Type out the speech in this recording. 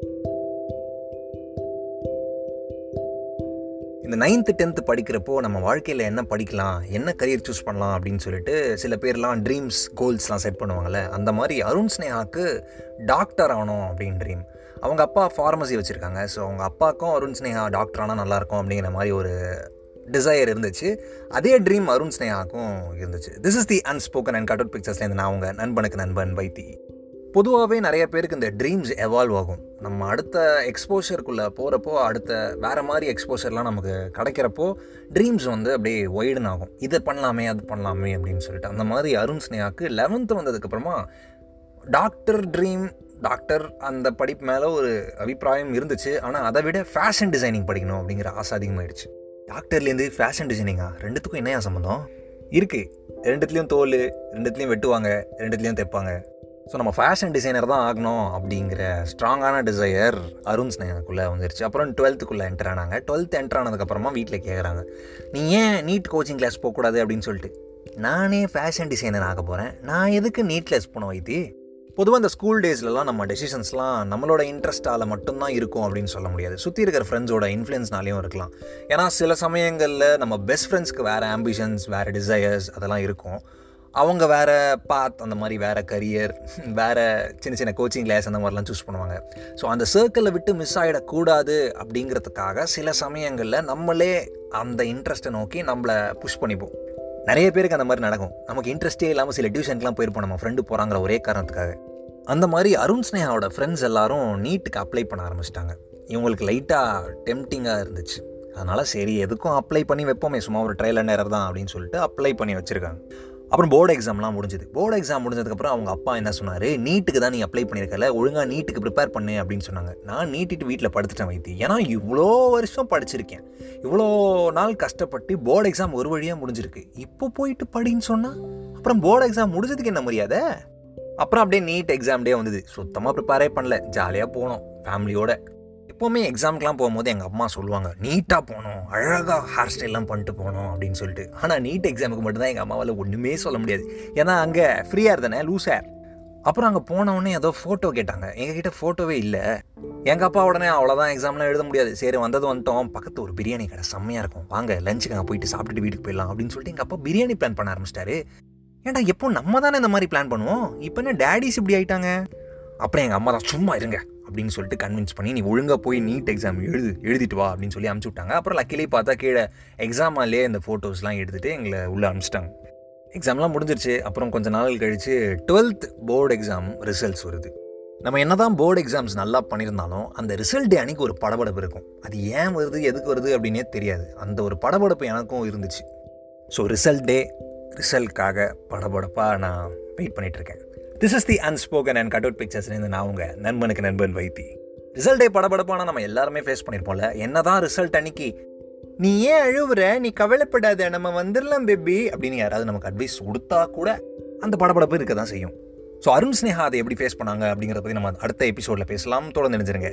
இந்த ninth tenth படிக்கிறப்போ நம்ம வாழ்க்கையில் என்ன படிக்கலாம் என்ன கரியர் சூஸ் பண்ணலாம் அப்படின்னு சொல்லிட்டு சில பேர்லாம் ட்ரீம்ஸ் கோல்ஸ்லாம் செட் பண்ணுவாங்கள்ல அந்த மாதிரி அருண் ஸ்னேஹாக்கு டாக்டர் ஆகணும் அப்படின்னு ட்ரீம் அவங்க அப்பா ஃபார்மசி வச்சுருக்காங்க ஸோ அவங்க அப்பாவுக்கும் அருண் ஸ்னேஹா டாக்டர் ஆனால் நல்லாயிருக்கும் அப்படிங்கிற மாதிரி ஒரு டிசையர் இருந்துச்சு. அதே ட்ரீம் அருண் ஸ்னேஹாக்கும் இருந்துச்சு. This is the unspoken and cut out பிக்சர்ஸ்லேருந்து நான் அவங்க நண்பனுக்கு நண்பன் வைத்தி. பொதுவாகவே நிறைய பேருக்கு இந்த ட்ரீம்ஸ் எவால்வ் ஆகும். நம்ம அடுத்த எக்ஸ்போஷருக்குள்ளே போகிறப்போ அடுத்த வேறு மாதிரி எக்ஸ்போஷர்லாம் நமக்கு கிடைக்கிறப்போ ட்ரீம்ஸ் வந்து அப்படியே ஒய்டன் ஆகும். இதை பண்ணலாமே அது பண்ணலாமே அப்படின்னு சொல்லிட்டு. அந்த மாதிரி அருண் ஸ்னேகாக்கு லெவன்த்து வந்ததுக்கப்புறமா டாக்டர் ட்ரீம் டாக்டர் அந்த படிப்பு மேலே ஒரு அபிப்பிராயம் இருந்துச்சு. ஆனால் அதை விட ஃபேஷன் டிசைனிங் படிக்கணும் அப்படிங்கிற ஆசை அதிகமாகிடுச்சு டாக்டர்லேருந்து ஃபேஷன் டிசைனிங்கா ரெண்டுத்துக்கும் என்னையா சம்மந்தம் இருக்குது ரெண்டுத்துலேயும் தோல் ரெண்டுத்துலேயும் வெட்டுவாங்க ரெண்டுத்துலேயும் தைப்பாங்க. ஸோ நம்ம ஃபேஷன் டிசைனர் தான் ஆகணும் அப்படிங்கிற ஸ்ட்ராங்கான டிசையர் அருண் ஸ்னேகாக்குள்ளே வந்துருச்சு. அப்புறம் டுவெல்த்துக்குள்ளே என்டர் ஆனாங்க. டுவெல்த் என்டர் ஆனதுக்கப்புறமா வீட்டில் கேட்குறாங்க நீ ஏன் நீட் கோச்சிங் கிளாஸ் போகக்கூடாது? அப்படின்னு சொல்லிட்டு. நானே ஃபேஷன் டிசைனர் ஆக போகிறேன் நான் எதுக்கு நீட் கிளாஸ் போன வைத்தி? பொதுவாக அந்த ஸ்கூல் டேஸ்லலாம் நம்ம டெசிஷன்ஸ்லாம் நம்மளோட இன்ட்ரெஸ்ட்டால் மட்டும்தான் இருக்கும் அப்படின்னு சொல்ல முடியாது. சுற்றி இருக்கிற ஃப்ரெண்ட்ஸோட இன்ஃப்ளூயன்ஸ்னாலையும் இருக்கலாம். ஏன்னா சில சமயங்களில் நம்ம பெஸ்ட் ஃப்ரெண்ட்ஸ்க்கு வேறு ஆம்பிஷன்ஸ் வேறு டிசையர்ஸ் அதெல்லாம் இருக்கும். அவங்க வேறு பாத் அந்த மாதிரி வேறு கரியர் வேறு சின்ன சின்ன கோச்சிங் கிளாஸ் அந்த மாதிரிலாம் சூஸ் பண்ணுவாங்க. ஸோ அந்த சர்க்கிளை விட்டு மிஸ் ஆகிடக்கூடாது அப்படிங்கிறதுக்காக சில சமயங்களில் நம்மளே அந்த இன்ட்ரெஸ்ட்டை நோக்கி நம்மளை புஷ் பண்ணிப்போம். நிறைய பேருக்கு அந்த மாதிரி நடக்கும். நமக்கு இன்ட்ரெஸ்டே இல்லாமல் சில டியூஷனுக்குலாம் போயிருப்போம். நம்ம ஃப்ரெண்டு போகிறாங்கிற ஒரே காரணத்துக்காக. அந்த மாதிரி அருண் ஸ்னேகாவோட ஃப்ரெண்ட்ஸ் எல்லாரும் நீட்டுக்கு அப்ளை பண்ண ஆரம்பிச்சிட்டாங்க. இவங்களுக்கு லைட்டாக டெம்டிங்காக இருந்துச்சு. அதனால் சரி எதுக்கும் அப்ளை பண்ணி வைப்போமே. சும்மா ஒரு ட்ரையல் அண்ட் தான் அப்படின்னு சொல்லிட்டு அப்ளை பண்ணி வச்சுருக்காங்க. அப்புறம் போர்டு எக்ஸாம்லாம் முடிஞ்சது. போர்டு எக்ஸாம் முடிஞ்சதுக்கப்புறம் அவங்க அப்பா என்ன சொன்னார்? நீட்டுக்கு தான் நீ அப்ளை பண்ணியிருக்கல ஒழுங்காக நீட்டுக்கு ப்ரிப்பேர் பண்ணு அப்படின்னு சொன்னாங்க. நான் நீட்டிட்டு வீட்டில் படுத்துட்டேன் வைத்தி ஏன்னா இவ்வளோ வருஷம் படிச்சிருக்கேன். இவ்வளோ நாள் கஷ்டப்பட்டு போர்டு எக்ஸாம் ஒரு வழியாக முடிஞ்சிருக்கு. இப்போ போயிட்டு படின்னு சொன்னால் அப்புறம் போர்டு எக்ஸாம் முடிஞ்சதுக்கு என்ன மரியாதை? அப்புறம் அப்படியே நீட் எக்ஸாம் டே வந்தது. சுத்தமாக ப்ரிப்பேரே பண்ணல. ஜாலியாக போனோம். ஃபேமிலியோட எப்போவுமே எக்ஸாமுக்குலாம் போகும்போது எங்கள் அம்மா சொல்லுவாங்க நீட்டாக போகணும் அழகாக ஹேர் ஸ்டைல்லாம் பண்ணிட்டு போகணும் அப்படின்னு சொல்லிட்டு. ஆனால் நீட் எக்ஸாமுக்கு மட்டும்தான் எங்கள் அம்மாவால் ஒன்றுமே சொல்ல முடியாது. ஏன்னா அங்கே ஃப்ரீயாக இருந்தேனே லூஸ் ஹேர் அப்புறம் அங்கே போனவுடனே ஏதோ ஃபோட்டோ கேட்டாங்க. எங்ககிட்ட ஃபோட்டோவே இல்லை. எங்கள் அப்பா உடனே அவ்வளோதான் எக்ஸாம்லாம் எழுத முடியாது. சரி வந்தது வந்துட்டோம். பக்கத்து ஒரு பிரியாணி கடை செம்மையாக இருக்கும். வாங்க லஞ்சுக்கு அங்கே போயிட்டு சாப்பிட்டுட்டு வீட்டுக்கு போயிடலாம் அப்படின்னு சொல்லிட்டு எங்கள் அப்பா பிரியாணி பிளான் பண்ண ஆரம்பிச்சிட்டாரு. ஏன்டா எப்போ நம்ம தானே இந்த மாதிரி பிளான் பண்ணுவோம்? இப்போ என்ன டேடிஸ் இப்படி ஆயிட்டாங்க? அப்புறம் எங்கள் அம்மா தான் சும்மா இருங்க. அப்படின்னு சொல்லிட்டு கன்வின்ஸ் பண்ணி நீ ஒழுங்காக போய் நீட் எக்ஸாம் எழுது எழுதிட்டு வா அப்படின்னு சொல்லி அனுப்பிச்சி விட்டாங்க. அப்புறம் லக்கிலே பார்த்தா கீழே எக்ஸாமாலே அந்த ஃபோட்டோஸ்லாம் எடுத்துகிட்டு எங்களை உள்ளே அனுப்பிச்சிட்டாங்க. எக்ஸாம்லாம் முடிஞ்சிருச்சு. அப்புறம் கொஞ்ச நாள் கழித்து டுவெல்த் போர்டு எக்ஸாம் ரிசல்ட்ஸ் வருது. நம்ம என்ன தான் போர்டு எக்ஸாம்ஸ் நல்லா பண்ணியிருந்தாலும் அந்த ரிசல்ட் டே அன்றைக்கி ஒரு படபடப்பு இருக்கும். அது ஏன் வருது எதுக்கு வருது அப்படின்னே தெரியாது. அந்த ஒரு படபடப்பு எனக்கும் இருந்துச்சு. ஸோ ரிசல்ட் டே ரிசல்ட்காக படபடப்பாக நான் வெயிட் பண்ணிகிட்ருக்கேன் this is the unspoken and cut out பிக்சர்ஸ்லேருந்து நான் உங்கள் நண்பனுக்கு நண்பன் வைத்தி. ரிசல்ட் டே படபடப்பான நம்ம எல்லாருமே ஃபேஸ் பண்ணியிருப்போம்ல என்ன தான் ரிசல்ட் அன்னைக்கு? நீ ஏன் அழுவுற? நீ கவலைப்படாத. நம்ம வந்துடலாம் பேபி அப்படின்னு யாராவது நமக்கு அட்வைஸ் கொடுத்தா கூட அந்த படபடப்பு இருக்க தான் செய்யும். ஸோ அருண் ஸ்னேகா அதை எப்படி ஃபேஸ் பண்ணாங்க அப்படிங்கிறத பற்றி நம்ம அடுத்த எபிசோடில் பேசலாம். தொடர்ந்து நினைஞ்சிருங்க